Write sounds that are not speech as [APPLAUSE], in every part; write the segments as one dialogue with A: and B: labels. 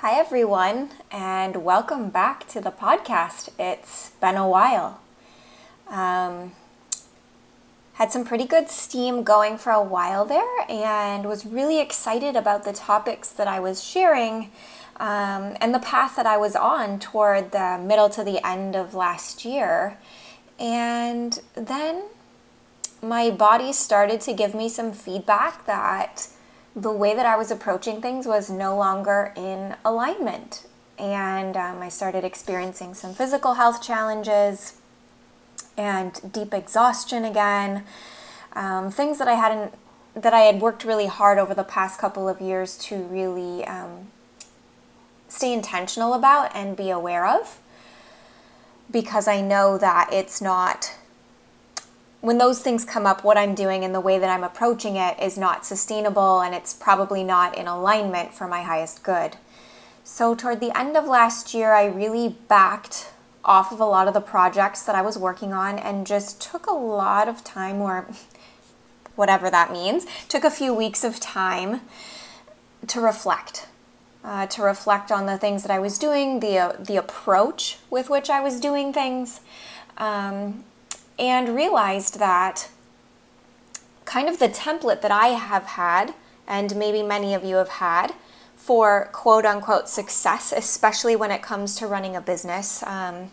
A: Hi, everyone, and welcome back to the podcast. It's been a while. Um, had some pretty good steam going for a while there and was really excited about the topics that I was sharing um, and the path that I was on toward the middle to the end of last year. And then my body started to give me some feedback that the way that I was approaching things was no longer in alignment. And um, I started experiencing some physical health challenges and deep exhaustion again. Um, things that I hadn't, that I had worked really hard over the past couple of years to really um, stay intentional about and be aware of. Because I know that it's not when those things come up, what I'm doing and the way that I'm approaching it is not sustainable and it's probably not in alignment for my highest good. So, toward the end of last year, I really backed off of a lot of the projects that I was working on and just took a lot of time, or [LAUGHS] whatever that means, took a few weeks of time to reflect. Uh, to reflect on the things that I was doing, the uh, the approach with which I was doing things, um, and realized that kind of the template that I have had, and maybe many of you have had, for quote unquote success, especially when it comes to running a business, um,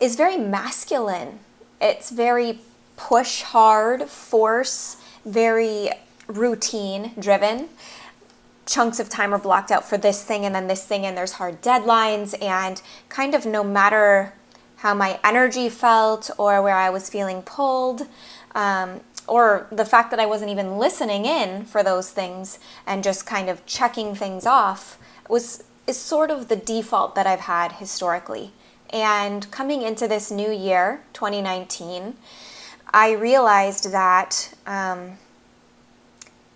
A: is very masculine. It's very push hard, force, very routine driven. Chunks of time are blocked out for this thing and then this thing, and there's hard deadlines, and kind of no matter how my energy felt or where I was feeling pulled, um, or the fact that I wasn't even listening in for those things and just kind of checking things off was is sort of the default that I've had historically. And coming into this new year, 2019, I realized that um,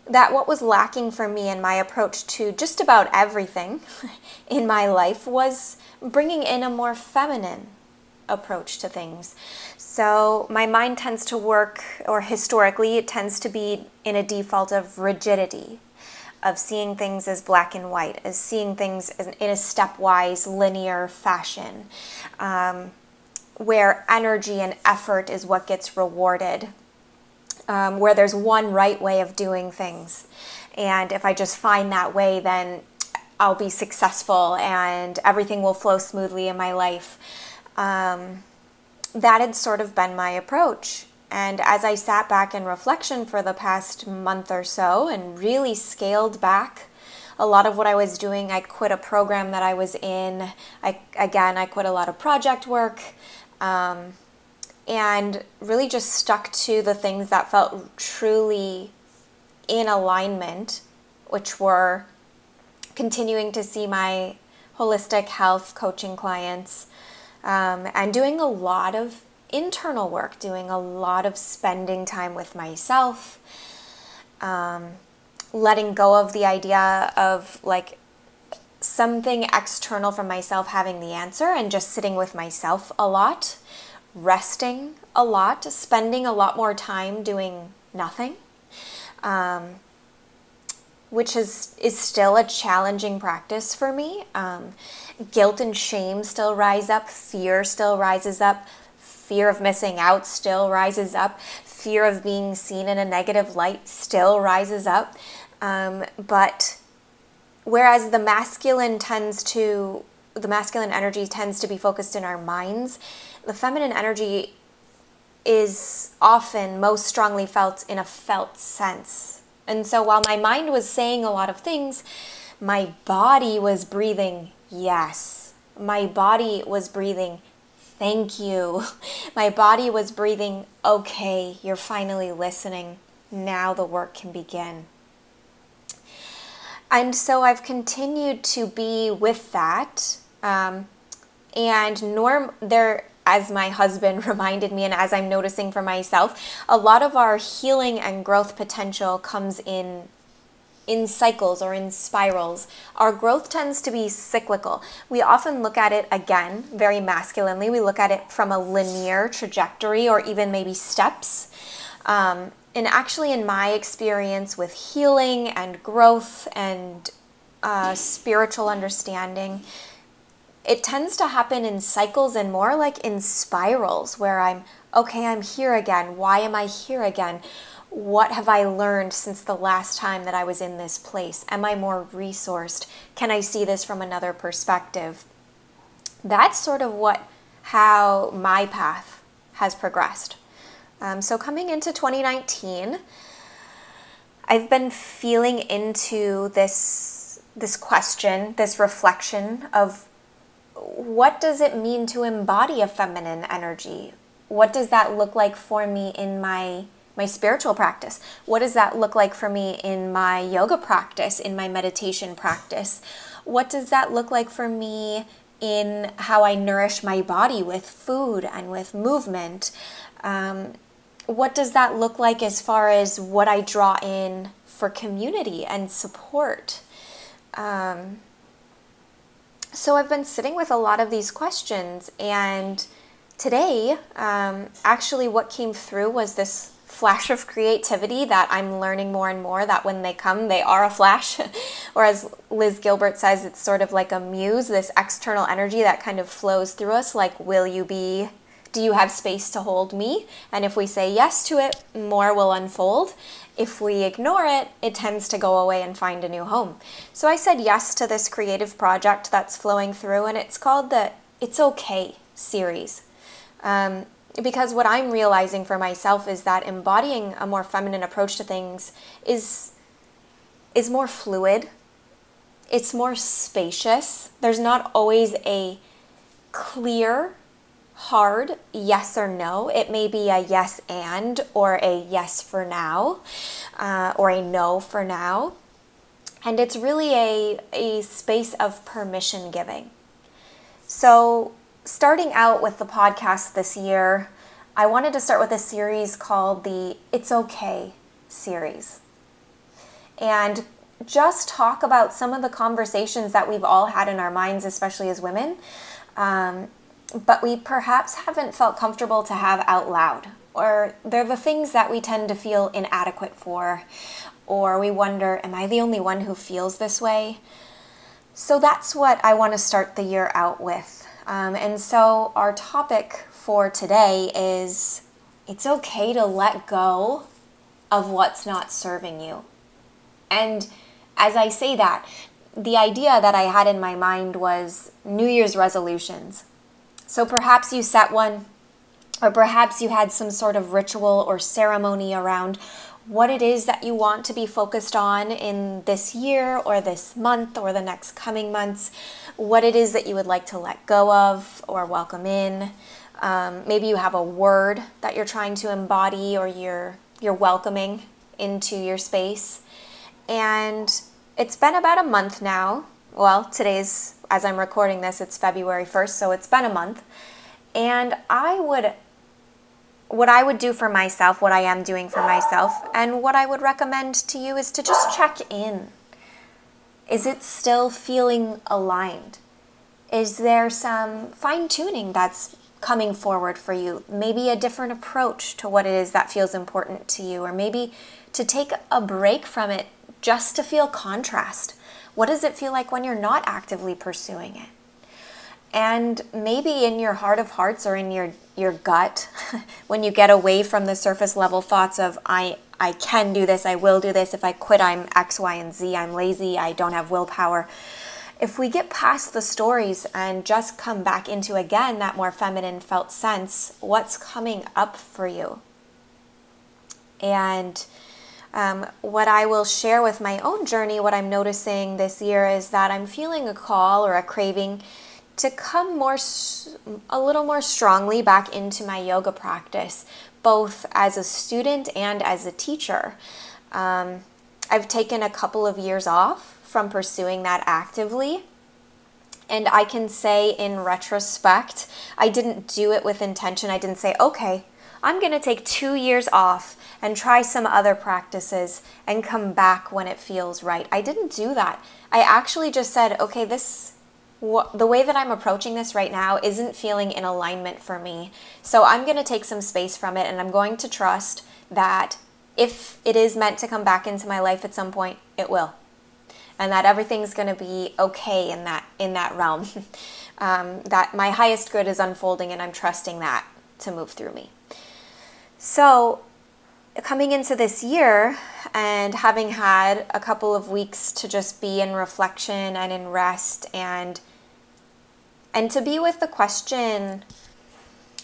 A: that what was lacking for me in my approach to just about everything [LAUGHS] in my life was bringing in a more feminine approach to things. So my mind tends to work, or historically, it tends to be in a default of rigidity, of seeing things as black and white, as seeing things in a stepwise, linear fashion, um, where energy and effort is what gets rewarded, um, where there's one right way of doing things. And if I just find that way, then I'll be successful and everything will flow smoothly in my life um, that had sort of been my approach. And as I sat back in reflection for the past month or so and really scaled back a lot of what I was doing, I quit a program that I was in. I again, I quit a lot of project work, um, and really just stuck to the things that felt truly in alignment, which were continuing to see my holistic health coaching clients, um, and doing a lot of internal work, doing a lot of spending time with myself, um, letting go of the idea of like something external from myself having the answer and just sitting with myself a lot, resting a lot, spending a lot more time doing nothing. Um, which is is still a challenging practice for me. Um, guilt and shame still rise up, fear still rises up, fear of missing out still rises up, fear of being seen in a negative light still rises up. Um, but whereas the masculine tends to, the masculine energy tends to be focused in our minds, the feminine energy is often most strongly felt in a felt sense. And so while my mind was saying a lot of things, my body was breathing yes. My body was breathing, thank you. [LAUGHS] My body was breathing, okay, you're finally listening. Now the work can begin. And so I've continued to be with that. Um, and norm there as my husband [LAUGHS] reminded me and as I'm noticing for myself, a lot of our healing and growth potential comes in in cycles or in spirals. Our growth tends to be cyclical. We often look at it again very masculinely. We look at it from a linear trajectory or even maybe steps. Um, and actually, in my experience with healing and growth and uh, spiritual understanding, it tends to happen in cycles and more like in spirals where I'm, okay, I'm here again. Why am I here again? What have I learned since the last time that I was in this place? Am I more resourced? Can I see this from another perspective? That's sort of what how my path has progressed. Um, so coming into 2019, I've been feeling into this this question, this reflection of what does it mean to embody a feminine energy? What does that look like for me in my my spiritual practice? What does that look like for me in my yoga practice, in my meditation practice? What does that look like for me in how I nourish my body with food and with movement? Um, what does that look like as far as what I draw in for community and support? Um, so I've been sitting with a lot of these questions, and today, um, actually, what came through was this flash of creativity that I'm learning more and more that when they come, they are a flash. [LAUGHS] or as Liz Gilbert says, it's sort of like a muse, this external energy that kind of flows through us, like, will you be do you have space to hold me? And if we say yes to it, more will unfold. If we ignore it, it tends to go away and find a new home. So I said yes to this creative project that's flowing through, and it's called the It's Okay series. Um, because what I'm realizing for myself is that embodying a more feminine approach to things is is more fluid. It's more spacious. There's not always a clear hard yes or no. It may be a yes and, or a yes for now, uh, or a no for now. And it's really a, a space of permission giving. So, starting out with the podcast this year, I wanted to start with a series called the It's Okay series. And just talk about some of the conversations that we've all had in our minds, especially as women, um, but we perhaps haven't felt comfortable to have out loud. Or they're the things that we tend to feel inadequate for, or we wonder, am I the only one who feels this way? So that's what I want to start the year out with. Um, and so our topic for today is it's okay to let go of what's not serving you. And as I say that, the idea that I had in my mind was New Year's resolutions. So perhaps you set one, or perhaps you had some sort of ritual or ceremony around what it is that you want to be focused on in this year or this month or the next coming months, what it is that you would like to let go of or welcome in. Um, maybe you have a word that you're trying to embody or you're you're welcoming into your space. And it's been about a month now. Well, today's as I'm recording this, it's February 1st, so it's been a month. And I would, what I would do for myself, what I am doing for myself, and what I would recommend to you is to just check in. Is it still feeling aligned? Is there some fine tuning that's coming forward for you? Maybe a different approach to what it is that feels important to you, or maybe to take a break from it just to feel contrast what does it feel like when you're not actively pursuing it? And maybe in your heart of hearts or in your, your gut, [LAUGHS] when you get away from the surface level thoughts of, I, I can do this, I will do this, if I quit, I'm X, Y, and Z, I'm lazy, I don't have willpower. If we get past the stories and just come back into again that more feminine felt sense, what's coming up for you? And um, what I will share with my own journey, what I'm noticing this year is that I'm feeling a call or a craving to come more, a little more strongly back into my yoga practice, both as a student and as a teacher. Um, I've taken a couple of years off from pursuing that actively. And I can say in retrospect, I didn't do it with intention. I didn't say, okay, I'm going to take two years off and try some other practices and come back when it feels right. I didn't do that. I actually just said, okay, this the way that I'm approaching this right now isn't feeling in alignment for me. So I'm going to take some space from it and I'm going to trust that if it is meant to come back into my life at some point, it will. and that everything's going to be okay in that in that realm. [LAUGHS] um, that my highest good is unfolding, and I'm trusting that to move through me. So, coming into this year and having had a couple of weeks to just be in reflection and in rest and and to be with the question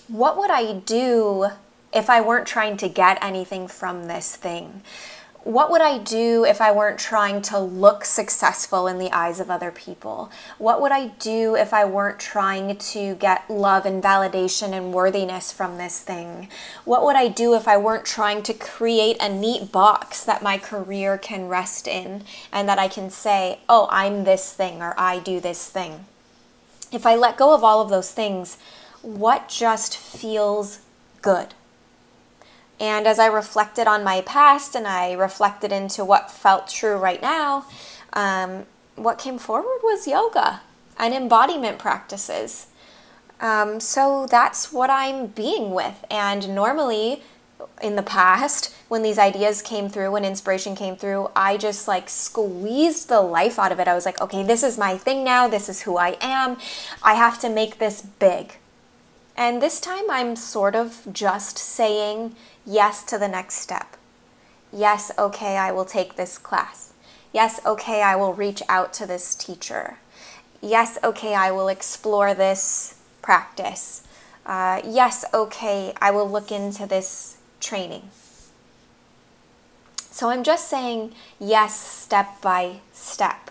A: what would I do if I weren't trying to get anything from this thing? What would I do if I weren't trying to look successful in the eyes of other people? What would I do if I weren't trying to get love and validation and worthiness from this thing? What would I do if I weren't trying to create a neat box that my career can rest in and that I can say, oh, I'm this thing or I do this thing? If I let go of all of those things, what just feels good? And as I reflected on my past and I reflected into what felt true right now, um, what came forward was yoga and embodiment practices. Um, so that's what I'm being with. And normally, in the past, when these ideas came through, when inspiration came through, I just like squeezed the life out of it. I was like, okay, this is my thing now. This is who I am. I have to make this big. And this time I'm sort of just saying yes to the next step. Yes, okay, I will take this class. Yes, okay, I will reach out to this teacher. Yes, okay, I will explore this practice. Uh, yes, okay, I will look into this training. So I'm just saying yes step by step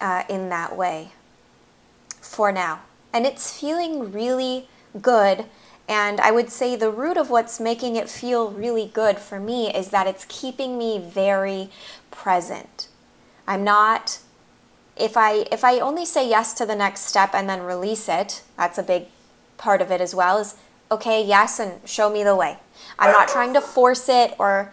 A: uh, in that way for now. And it's feeling really good. And I would say the root of what's making it feel really good for me is that it's keeping me very present. I'm not if I if I only say yes to the next step and then release it, that's a big part of it as well is okay, yes and show me the way. I'm not trying to force it or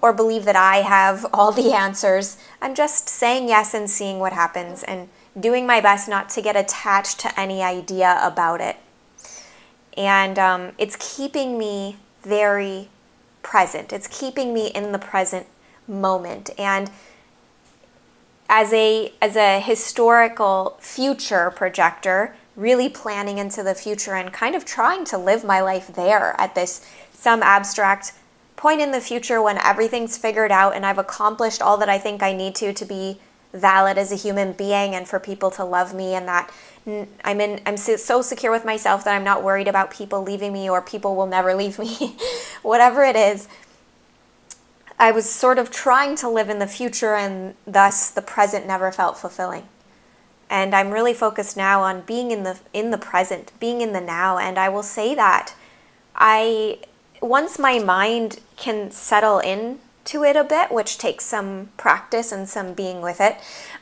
A: or believe that I have [LAUGHS] all the answers. I'm just saying yes and seeing what happens and doing my best not to get attached to any idea about it and um, it's keeping me very present. It's keeping me in the present moment. And as a as a historical future projector, really planning into the future and kind of trying to live my life there at this some abstract point in the future when everything's figured out and I've accomplished all that I think I need to to be valid as a human being and for people to love me and that I'm in I'm so secure with myself that I'm not worried about people leaving me or people will never [LAUGHS] leave me. Whatever it is, I was sort of trying to live in the future and thus the present never felt fulfilling. And I'm really focused now on being in the in the present, being in the now and I will say that I once my mind can settle in to it a bit, which takes some practice and some being with it.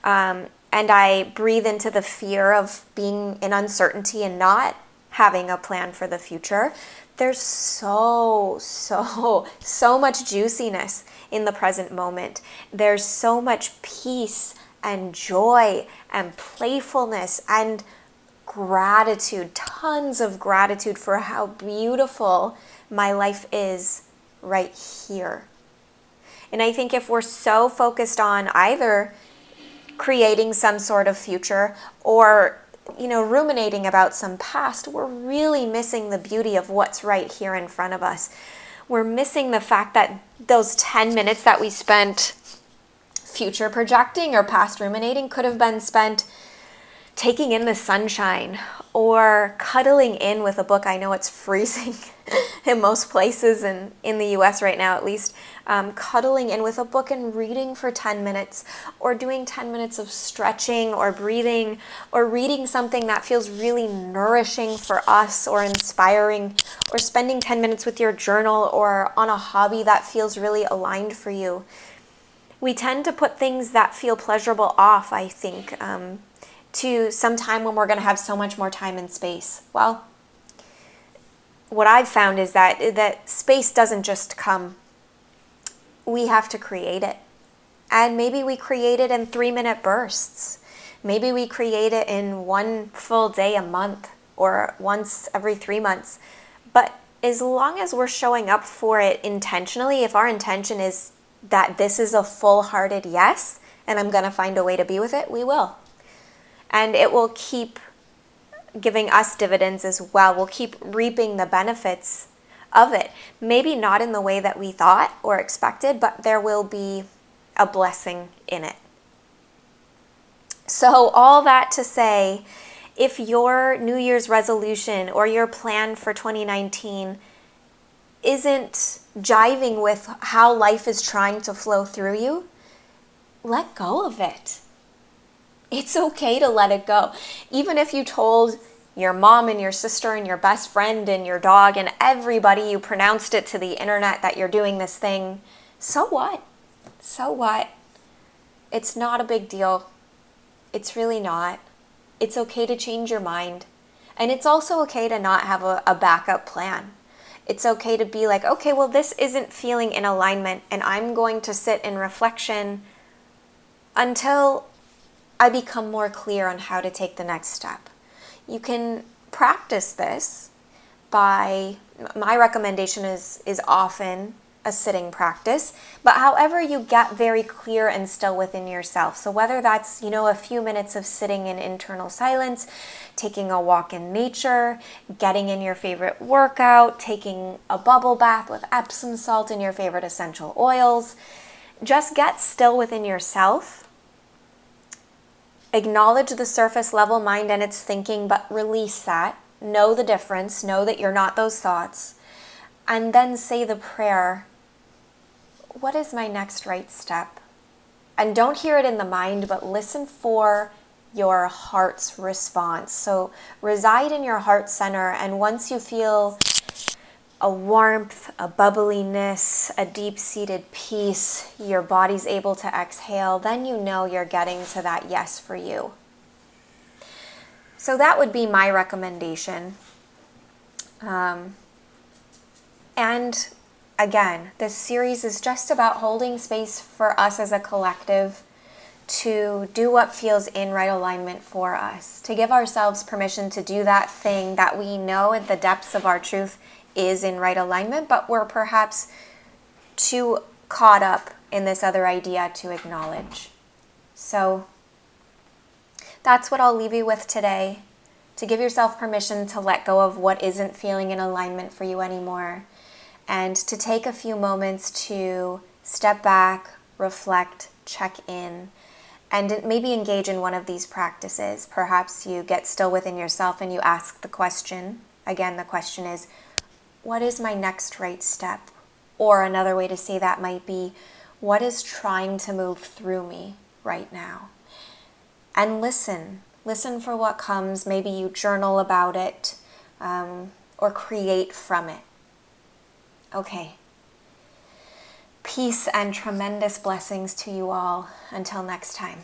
A: Um, and I breathe into the fear of being in uncertainty and not having a plan for the future, there's so, so, so much juiciness in the present moment. There's so much peace and joy and playfulness and gratitude, tons of gratitude for how beautiful my life is right here. And I think if we're so focused on either creating some sort of future or you know ruminating about some past we're really missing the beauty of what's right here in front of us. We're missing the fact that those 10 minutes that we spent future projecting or past ruminating could have been spent taking in the sunshine or cuddling in with a book. I know it's [LAUGHS] freezing in most places and in the US right now at least. Um, cuddling in with a book and reading for 10 minutes or doing 10 minutes of stretching or breathing or reading something that feels really nourishing for us or inspiring or spending 10 minutes with your journal or on a hobby that feels really aligned for you. We tend to put things that feel pleasurable off, I think. Um, to some time when we're going to have so much more time and space? Well, what I've found is that that space doesn't just come. We have to create it. And maybe we create it in 3-minute bursts. Maybe we create it in one full day a month or once every 3 months. But as long as we're showing up for it intentionally, if our intention is that this is a full-hearted yes, and I'm going to find a way to be with it, we will. And it will keep giving us dividends as well. We'll keep reaping the benefits of it. Maybe not in the way that we thought or expected, but there will be a blessing in it. So, all that to say, if your New Year's resolution or your plan for 2019 isn't jiving with how life is trying to flow through you, let go of it. It's okay to let it go. Even if you told your mom and your sister and your best friend and your dog and everybody you pronounced it to the internet that you're doing this thing, so what? So what? It's not a big deal. It's really not. It's okay to change your mind. And it's also okay to not have a, a backup plan. It's okay to be like, okay, well, this isn't feeling in alignment, and I'm going to sit in reflection until I become more clear on how to take the next step. You can practice this by my recommendation is is often a sitting practice, but however you get very clear and still within yourself. So whether that's, you know, a few minutes of sitting in internal silence, taking a walk in nature, getting in your favorite workout, taking a bubble bath with Epsom salt and your favorite essential oils, just get still within yourself. Acknowledge the surface level mind and its thinking, but release that. Know the difference. Know that you're not those thoughts. And then say the prayer what is my next right step? And don't hear it in the mind, but listen for your heart's response. So reside in your heart center, and once you feel a warmth, a bubbliness, a deep seated peace, your body's able to exhale, then you know you're getting to that yes for you. So that would be my recommendation. Um, and again, this series is just about holding space for us as a collective to do what feels in right alignment for us, to give ourselves permission to do that thing that we know at the depths of our truth is in right alignment, but we're perhaps too caught up in this other idea to acknowledge. So that's what I'll leave you with today to give yourself permission to let go of what isn't feeling in alignment for you anymore and to take a few moments to step back, reflect, check in, and maybe engage in one of these practices. Perhaps you get still within yourself and you ask the question. Again, the question is, what is my next right step? Or another way to say that might be, what is trying to move through me right now? And listen. Listen for what comes. Maybe you journal about it um, or create from it. Okay. Peace and tremendous blessings to you all. Until next time.